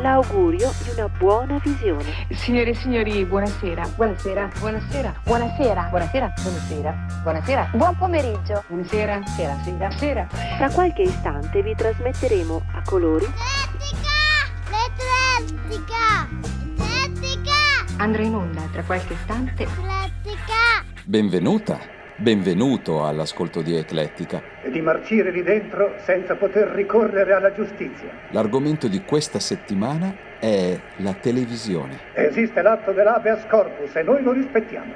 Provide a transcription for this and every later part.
l'augurio di una buona visione. Signore e signori, buonasera. Buonasera. Buonasera. Buonasera. Buonasera. Buonasera. Buonasera. Buon pomeriggio. Buonasera. Sera. Sera. Sera. Tra qualche istante vi trasmetteremo a colori L'Eclettica! L'Eclettica! Andrà in onda tra qualche istante. L'Eclettica! Benvenuta, benvenuto all'ascolto di Eclettica. e di marcire lì dentro senza poter ricorrere alla giustizia. L'argomento di questa settimana è la televisione. Esiste l'atto dell'habeas corpus e noi lo rispettiamo.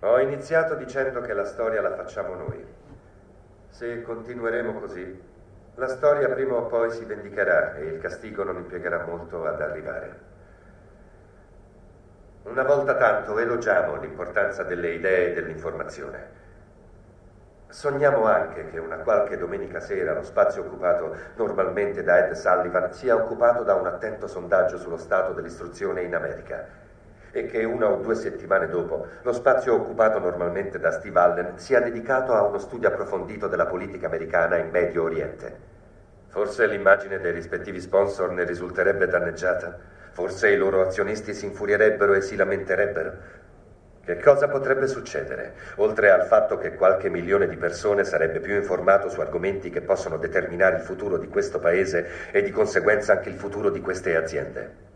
Ho iniziato dicendo che la storia la facciamo noi. Se continueremo così, la storia prima o poi si vendicherà e il castigo non impiegherà molto ad arrivare. Una volta tanto elogiamo l'importanza delle idee e dell'informazione. Sogniamo anche che una qualche domenica sera lo spazio occupato normalmente da Ed Sullivan sia occupato da un attento sondaggio sullo stato dell'istruzione in America e che una o due settimane dopo lo spazio occupato normalmente da Steve Allen sia dedicato a uno studio approfondito della politica americana in Medio Oriente. Forse l'immagine dei rispettivi sponsor ne risulterebbe danneggiata, forse i loro azionisti si infurierebbero e si lamenterebbero. Che cosa potrebbe succedere, oltre al fatto che qualche milione di persone sarebbe più informato su argomenti che possono determinare il futuro di questo paese e di conseguenza anche il futuro di queste aziende?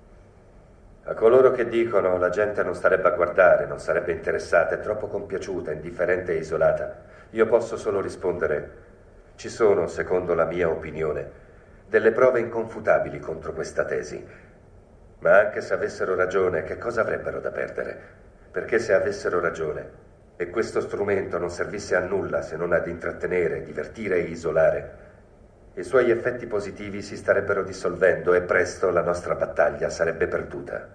A coloro che dicono la gente non starebbe a guardare, non sarebbe interessata, è troppo compiaciuta, indifferente e isolata, io posso solo rispondere, ci sono, secondo la mia opinione, delle prove inconfutabili contro questa tesi. Ma anche se avessero ragione, che cosa avrebbero da perdere? Perché se avessero ragione e questo strumento non servisse a nulla se non ad intrattenere, divertire e isolare, i suoi effetti positivi si starebbero dissolvendo e presto la nostra battaglia sarebbe perduta.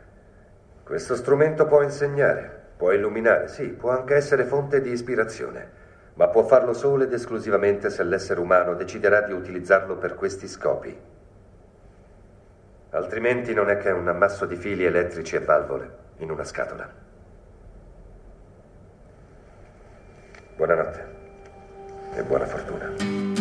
Questo strumento può insegnare, può illuminare, sì, può anche essere fonte di ispirazione, ma può farlo solo ed esclusivamente se l'essere umano deciderà di utilizzarlo per questi scopi. Altrimenti non è che un ammasso di fili elettrici e valvole in una scatola. Buonanotte e buona fortuna.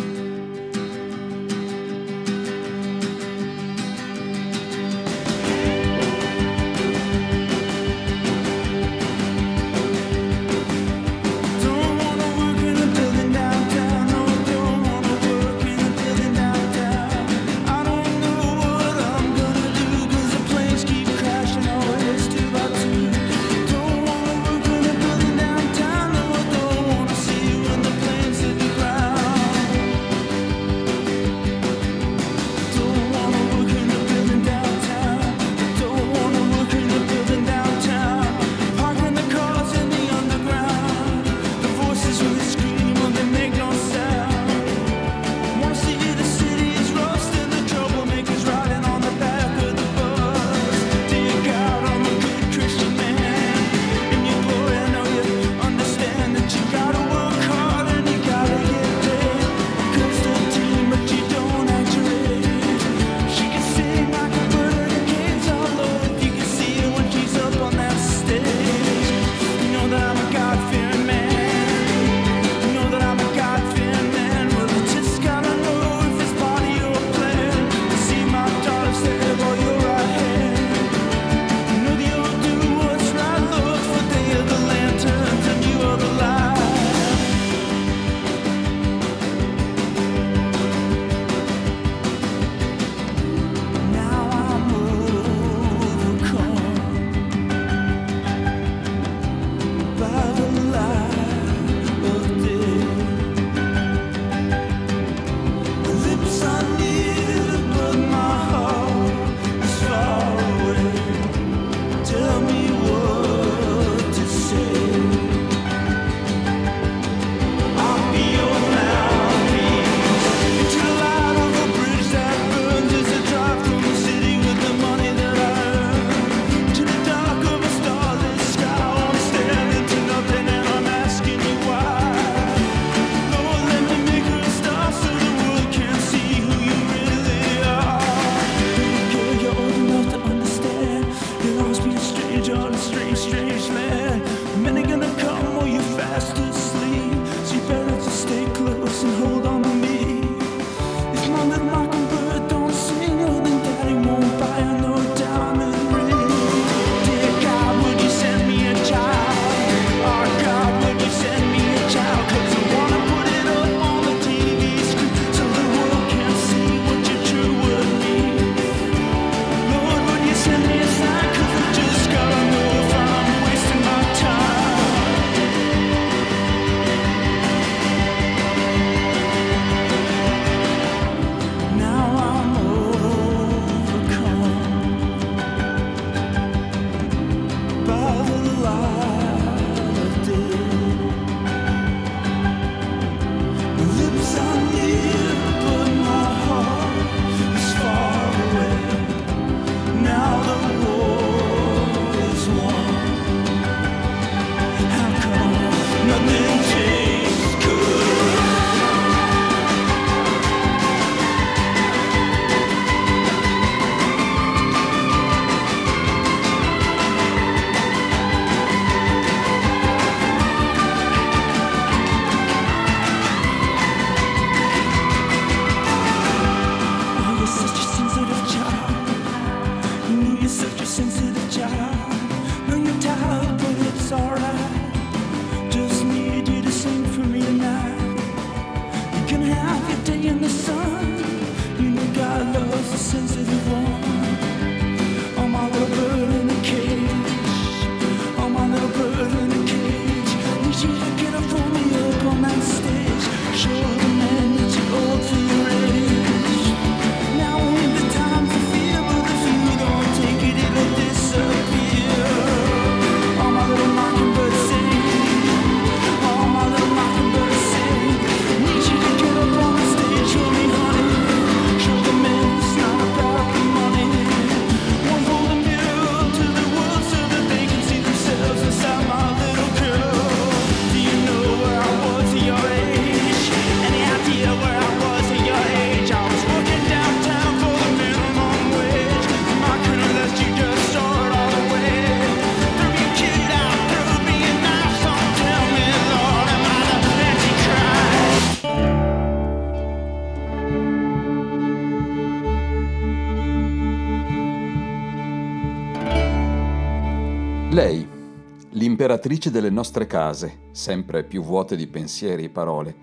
L'imperatrice delle nostre case, sempre più vuote di pensieri e parole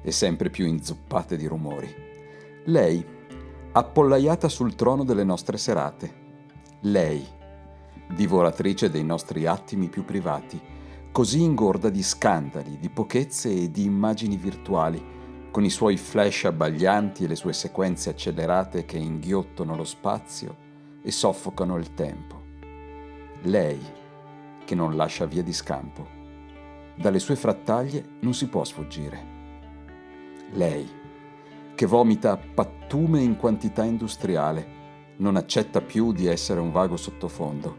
e sempre più inzuppate di rumori. Lei, appollaiata sul trono delle nostre serate. Lei, divoratrice dei nostri attimi più privati, così ingorda di scandali, di pochezze e di immagini virtuali, con i suoi flash abbaglianti e le sue sequenze accelerate che inghiottono lo spazio e soffocano il tempo. Lei, che non lascia via di scampo. Dalle sue frattaglie non si può sfuggire. Lei, che vomita pattume in quantità industriale, non accetta più di essere un vago sottofondo.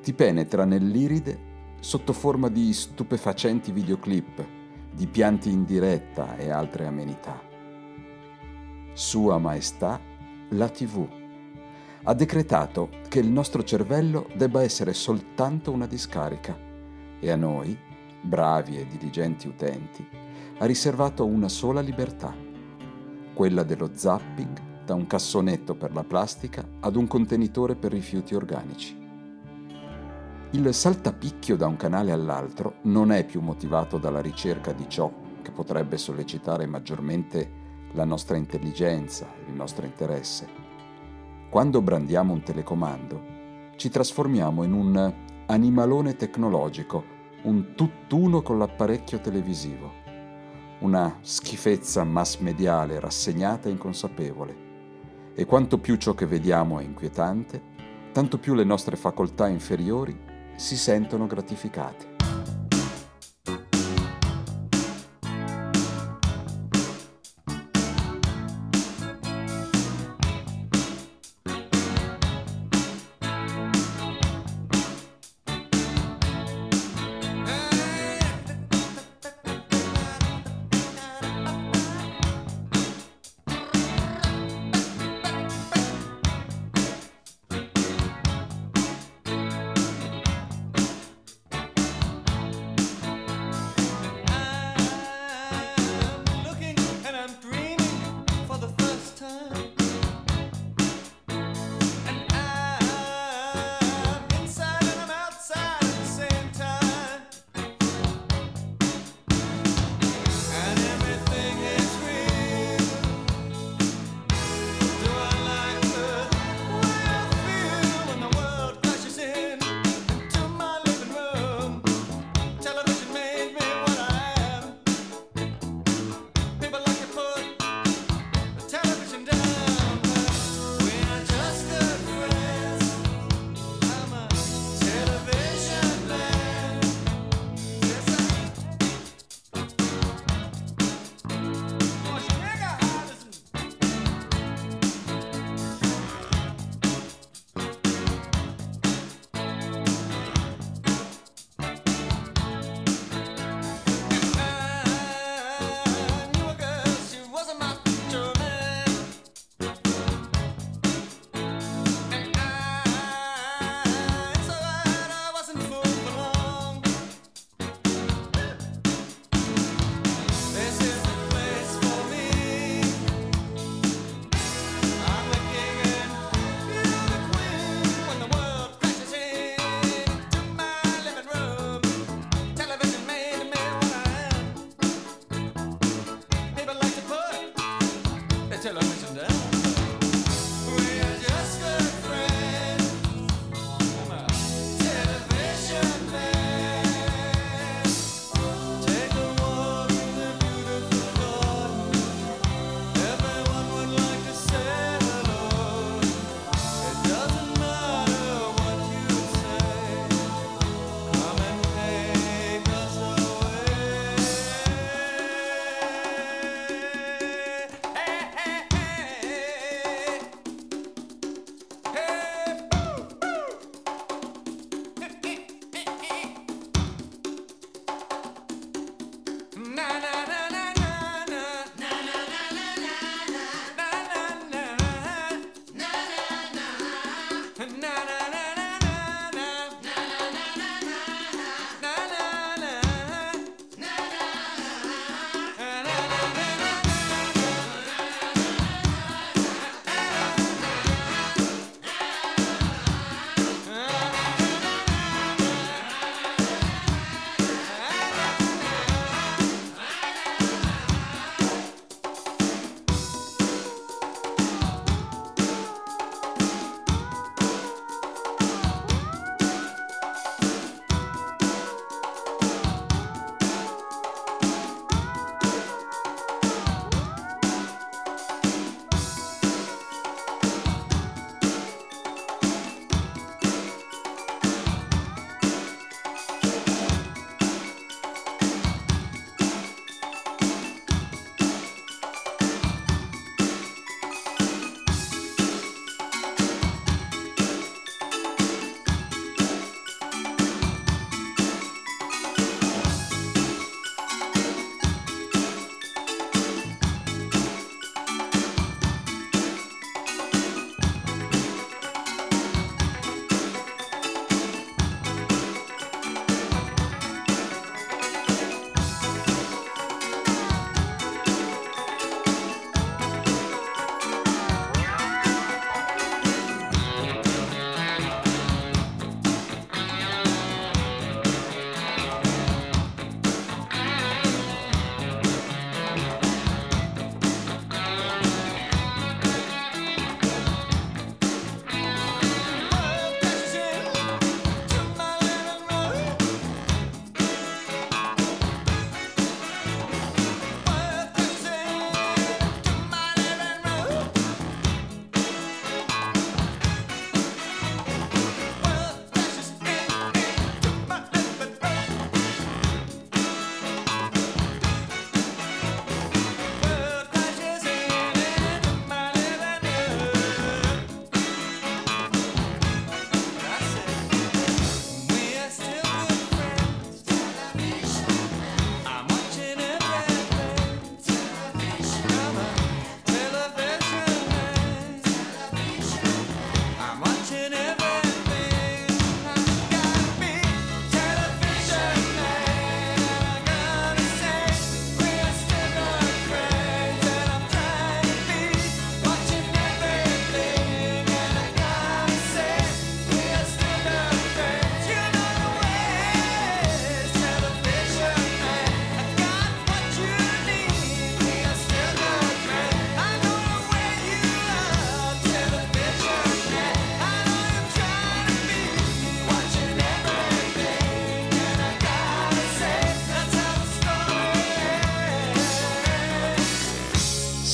Ti penetra nell'iride sotto forma di stupefacenti videoclip, di pianti in diretta e altre amenità. Sua Maestà, la TV, ha decretato che il nostro cervello debba essere soltanto una discarica e a noi, bravi e diligenti utenti, ha riservato una sola libertà, quella dello zapping da un cassonetto per la plastica ad un contenitore per rifiuti organici. Il saltapicchio da un canale all'altro non è più motivato dalla ricerca di ciò che potrebbe sollecitare maggiormente la nostra intelligenza, il nostro interesse. Quando brandiamo un telecomando, ci trasformiamo in un animalone tecnologico, un tutt'uno con l'apparecchio televisivo, una schifezza mass mediale rassegnata e inconsapevole. E quanto più ciò che vediamo è inquietante, tanto più le nostre facoltà inferiori si sentono gratificate.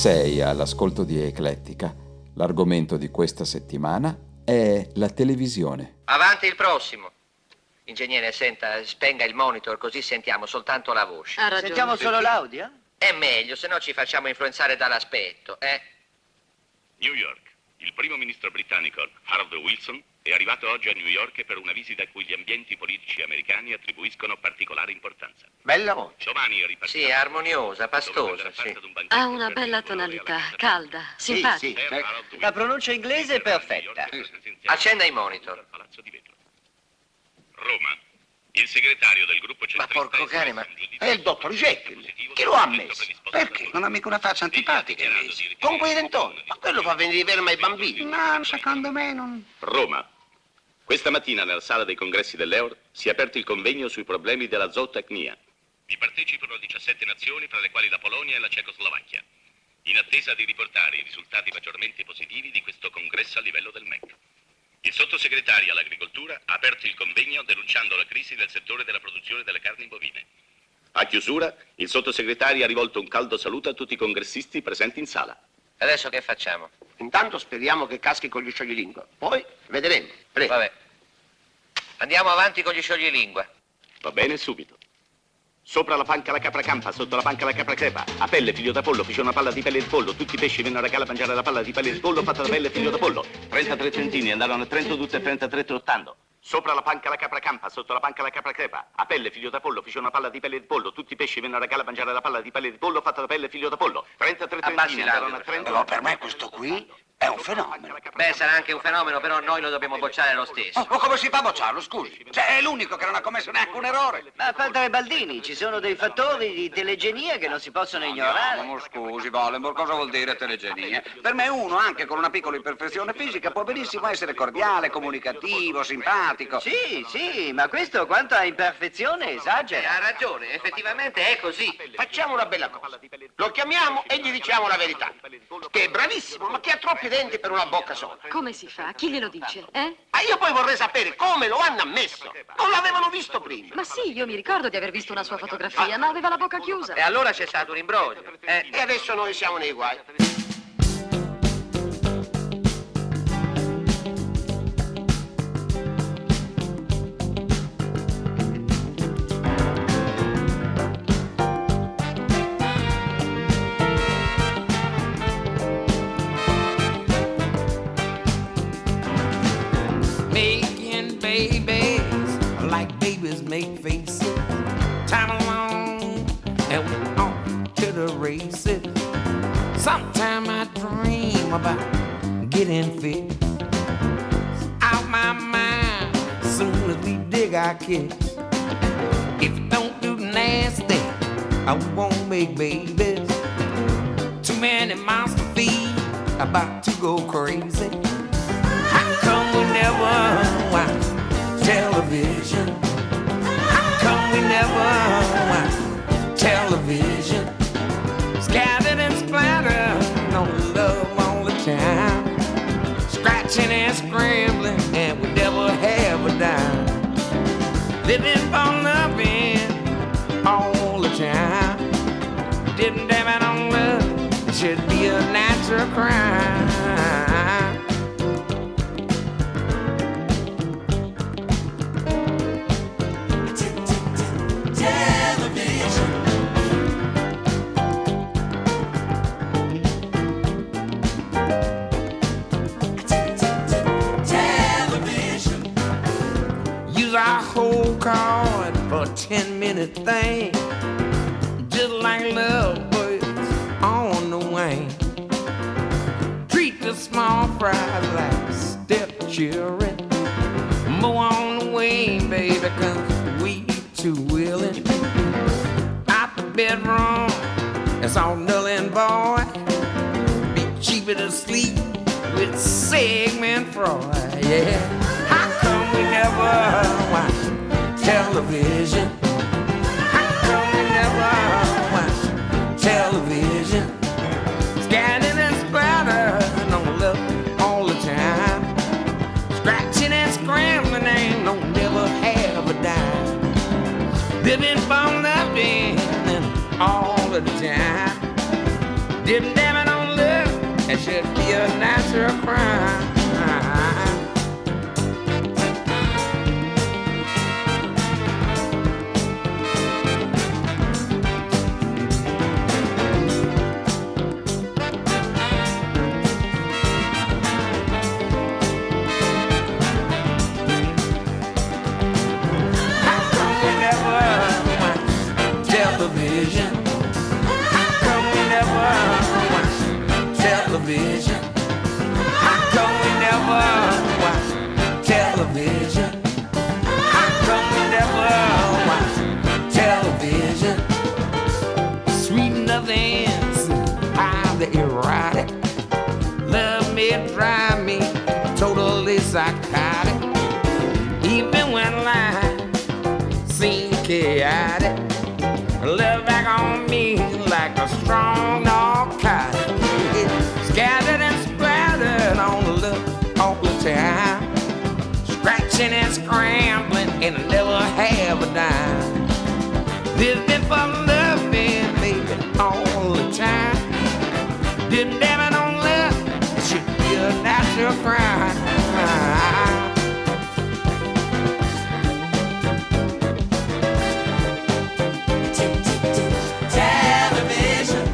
Sei all'ascolto di Eclettica. L'argomento di questa settimana è la televisione. Avanti il prossimo. Ingegnere, senta, spenga il monitor così sentiamo soltanto la voce. Ha ragione. Sentiamo solo l'audio? È meglio, se no ci facciamo influenzare dall'aspetto, eh? New York. Il primo ministro britannico Harold Wilson è arrivato oggi a New York per una visita a cui gli ambienti politici americani attribuiscono particolare importanza. Bella voce. Domani ripartirà. Sì, armoniosa, pastosa, sì. Ha una bella tonalità, calda, simpatica. Sì, sì. La pronuncia inglese è perfetta. Accenda i monitor. Palazzo di Vetro. Roma. Il segretario del gruppo Ma centrista porco cane, ma... È il dottor Jekyll. Chi lo ha messo? Perché? Non ha mica una faccia antipatica, invece. Con quei dentoni. Ma quello fa venire verma ai bambini. No, secondo me non... Roma. Questa mattina nella sala dei congressi dell'Eur si è aperto il convegno sui problemi della zootecnia. Vi partecipano 17 nazioni, fra le quali la Polonia e la Cecoslovacchia, in attesa di riportare i risultati maggiormente positivi di questo congresso a livello del MEC. Il sottosegretario all'agricoltura ha aperto il convegno denunciando la crisi del settore della produzione delle carni bovine. A chiusura, il sottosegretario ha rivolto un caldo saluto a tutti i congressisti presenti in sala. Adesso che facciamo? Intanto speriamo che caschi con gli scioglilingua. Poi vedremo. Prego. Vabbè. Andiamo avanti con gli scioglilingua. Va bene subito. Sopra la panca la capra campa, sotto la panca la capra crepa. A pelle, figlio da pollo, fece una palla di pelle di pollo. Tutti i pesci vennero a gala a mangiare la palla di pelle di pollo fatta da pelle, figlio da pollo. 33 centini andarono a Trento tutte e 33 trottando. Sopra la panca la capra campa, sotto la panca la capra crepa. A pelle, figlio da pollo, fece una palla di pelle di pollo. Tutti i pesci vennero a gala a mangiare la palla di pelle di pollo fatta da pelle, figlio da pollo. 33 Abbassi centini andarono a Trento. Però per me questo qui è un fenomeno. Beh, sarà anche un fenomeno, però noi lo dobbiamo bocciare lo stesso. Oh, ma come si fa a bocciarlo, scusi? Cioè, è l'unico che non ha commesso neanche un errore. Ma falta Baldini, ci sono dei fattori di telegenia che non si possono ignorare. Ma scusi, Volenborg, cosa vuol dire telegenia? Per me uno, anche con una piccola imperfezione fisica, può benissimo essere cordiale, comunicativo, simpatico. Sì, sì, ma questo quanto a imperfezione esagera. ha ragione, effettivamente è così. Facciamo una bella cosa. Lo chiamiamo e gli diciamo la verità. Che è bravissimo, ma che ha troppi denti per una bocca sola. Come si fa? Chi glielo dice? Eh? Ma io poi vorrei sapere come lo hanno ammesso. Non l'avevano visto prima. Ma sì, io mi ricordo di aver visto una sua fotografia, ma aveva la bocca chiusa. E allora c'è stato un imbroglio. Eh, E adesso noi siamo nei guai. Getting fit. Out my mind, soon as we dig our kids. If it don't do nasty, I won't make babies. Too many monster feet about to go crazy. How come we never watch television? How come we never watch television? Living for loving all the time. Didn't damn it on love, it should be a natural crime. For a 10 minute thing. Just like lovebirds on the wing. Treat the small fries like stepchildren. More on the way, baby, cause we too willing. Out the bedroom, it's all null and void. Be cheaper to sleep with Sigmund Freud, yeah. How come we never television? How come we never television? Scanning and splattering on love all the time. Scratching and scrambling ain't no never have a dime. Living for all the time. On It should be a natural crime. Scratching and scrambling and I never have a dime. Living for loving, baby, all the time. Didn't damn it on love, it should be a natural crime. Television.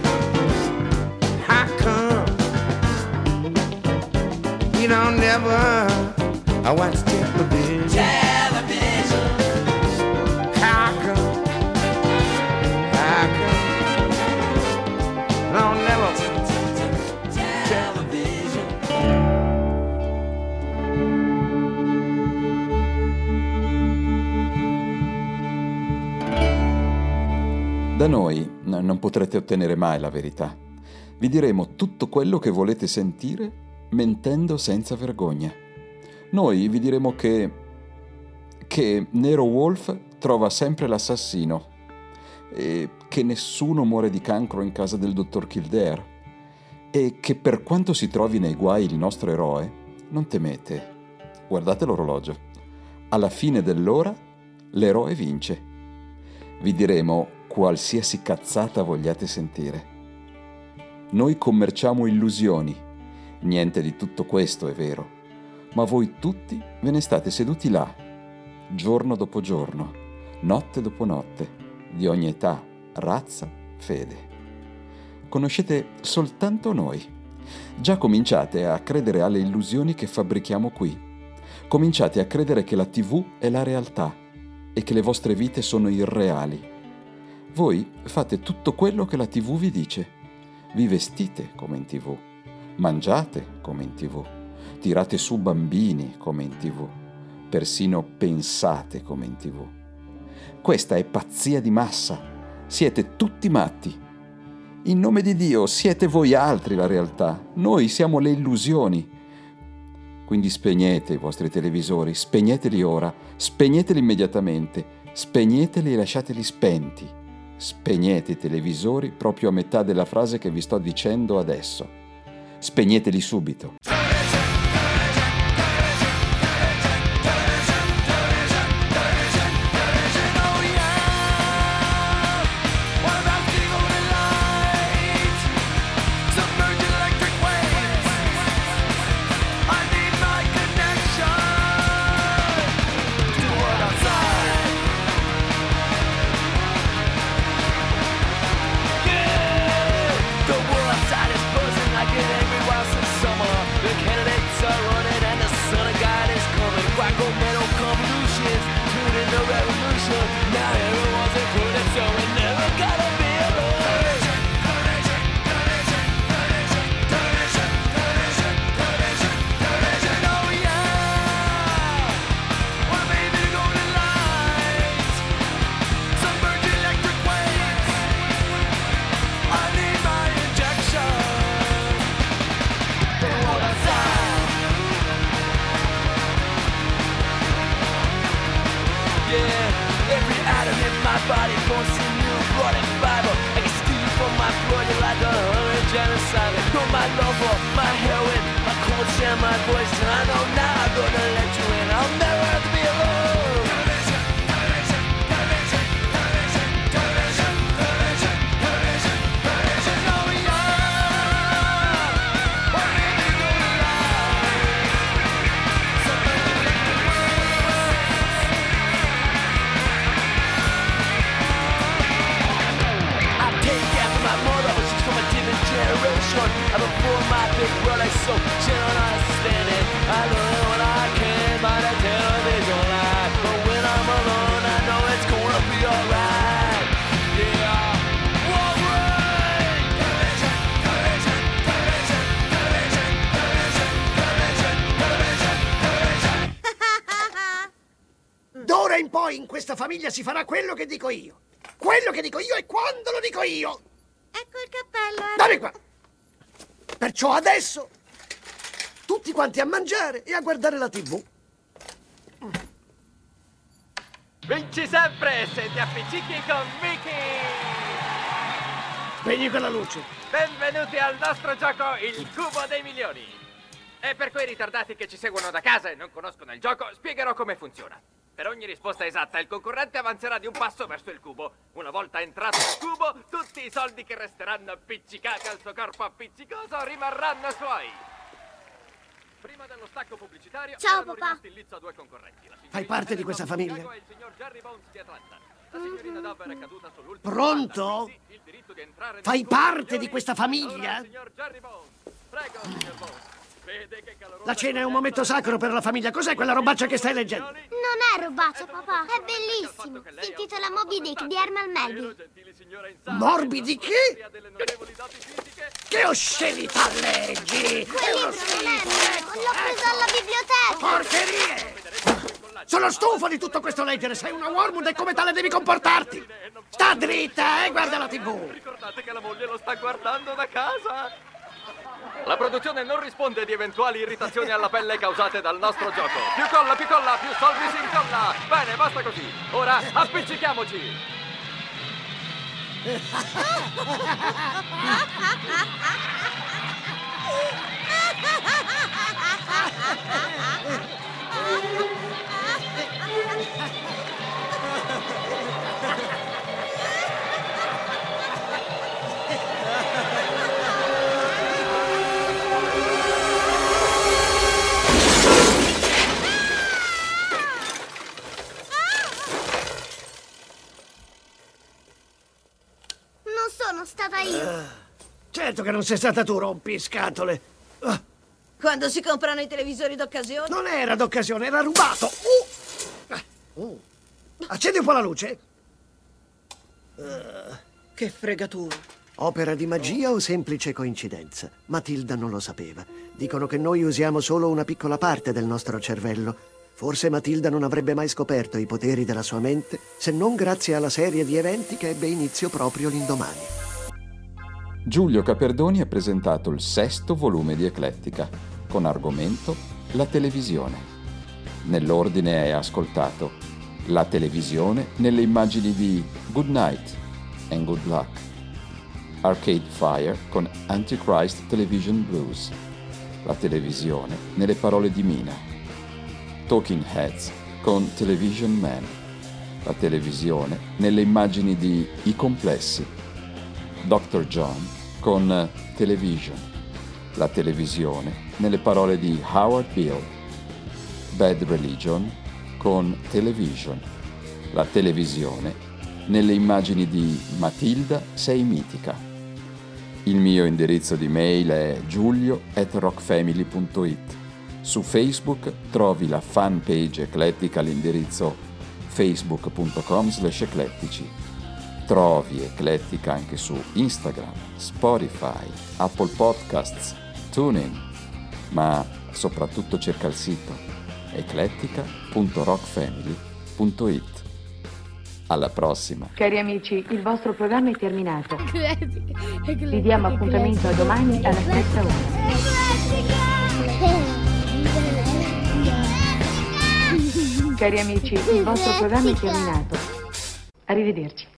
How come you don't never I watch television? Television. How come? How come? Don't never television. Da noi no- non potrete ottenere mai la verità. Vi diremo tutto quello che volete sentire mentendo senza vergogna. Noi vi diremo che che Nero Wolf trova sempre l'assassino e che nessuno muore di cancro in casa del dottor Kildare e che per quanto si trovi nei guai il nostro eroe, non temete. Guardate l'orologio. Alla fine dell'ora l'eroe vince. Vi diremo qualsiasi cazzata vogliate sentire. Noi commerciamo illusioni. Niente di tutto questo è vero. Ma voi tutti ve ne state seduti là, giorno dopo giorno, notte dopo notte, di ogni età, razza, fede. Conoscete soltanto noi. Già cominciate a credere alle illusioni che fabbrichiamo qui. Cominciate a credere che la TV è la realtà e che le vostre vite sono irreali. Voi fate tutto quello che la TV vi dice. Vi vestite come in TV, mangiate come in TV, tirate su bambini come in TV, persino pensate come in TV. Questa è pazzia di massa. Siete tutti matti. In nome di Dio, siete voi altri la realtà. Noi siamo le illusioni. Quindi spegnete i vostri televisori, spegneteli ora, spegneteli immediatamente, spegneteli e lasciateli spenti. Spegnete i televisori proprio a metà della frase che vi sto dicendo adesso. Spegneteli subito. Quello che dico io. Quello che dico io e quando lo dico io. Ecco il cappello. Dammi qua. Perciò adesso tutti quanti a mangiare e a guardare la tv. Vinci sempre se ti appiccichi con Mickey! Spegni quella luce. Benvenuti al nostro gioco Il Cubo dei Milioni! E per quei ritardati che ci seguono da casa e non conoscono il gioco, spiegherò come funziona. Per ogni risposta esatta, il concorrente avanzerà di un passo verso il cubo. Una volta entrato nel cubo, tutti i soldi che resteranno appiccicati al suo corpo appiccicoso rimarranno suoi. Prima dello stacco pubblicitario, Ciao, erano papà. rimasti lì due concorrenti. La Fai parte di questa famiglia. E il signor Jerry Bones di Atlanta. La signorina Dover è caduta sull'ultimo Pronto? il diritto di entrare nel Fai cubo parte milioni. di questa Allora, famiglia? il signor Jerry Bones. Prego, signor Bones. La cena è un momento sacro per la famiglia. Cos'è quella robaccia che stai leggendo? Non è robaccio, papà. È bellissimo. Si intitola Moby Dick di Herman Melville. Morbidi che? Che oscenità leggi! Quel libro non è mio. L'ho preso alla biblioteca. Porcherie! Sono stufo di tutto questo leggere. Sei una Wormwood e come tale devi comportarti. Sta dritta e guarda la tv. Ricordate che la moglie lo sta guardando da casa. La produzione non risponde di eventuali irritazioni alla pelle causate dal nostro gioco. Più colla, più colla, più soldi si incolla. Bene, basta così. Ora appiccichiamoci. stata io. Certo che non sei stata tu, rompiscatole. Ah, Quando si comprano i televisori d'occasione? non era d'occasione, era rubato. Uh! Ah, uh. Accendi un po' la luce. Che fregatura. Opera di magia o semplice coincidenza? Matilda non lo sapeva. Dicono che noi usiamo solo una piccola parte del nostro cervello. Forse Matilda non avrebbe mai scoperto i poteri della sua mente se non grazie alla serie di eventi che ebbe inizio proprio l'indomani. Giulio Caperdoni ha presentato il sesto volume di Eclettica, con argomento la televisione. Nell'ordine è ascoltato la televisione nelle immagini di Good Night and Good Luck, Arcade Fire con Antichrist Television Blues, la televisione nelle parole di Mina, Talking Heads con Television Man, la televisione nelle immagini di I Complessi, Dr. John con Television, la televisione nelle parole di Howard Bill, Bad Religion con Television, la televisione nelle immagini di Matilda sei mitica. Il mio indirizzo di mail è giulio at rockfamily.it. Su Facebook trovi la fanpage eclettica all'indirizzo facebook.com slash eclettici. Trovi Eclettica anche su Instagram, Spotify, Apple Podcasts, TuneIn, ma soprattutto cerca il sito eclettica.rockfamily.it. Alla prossima! Cari amici, il vostro programma è terminato. Vi diamo appuntamento a domani alla stessa ora. Cari amici, il vostro programma è terminato. Arrivederci.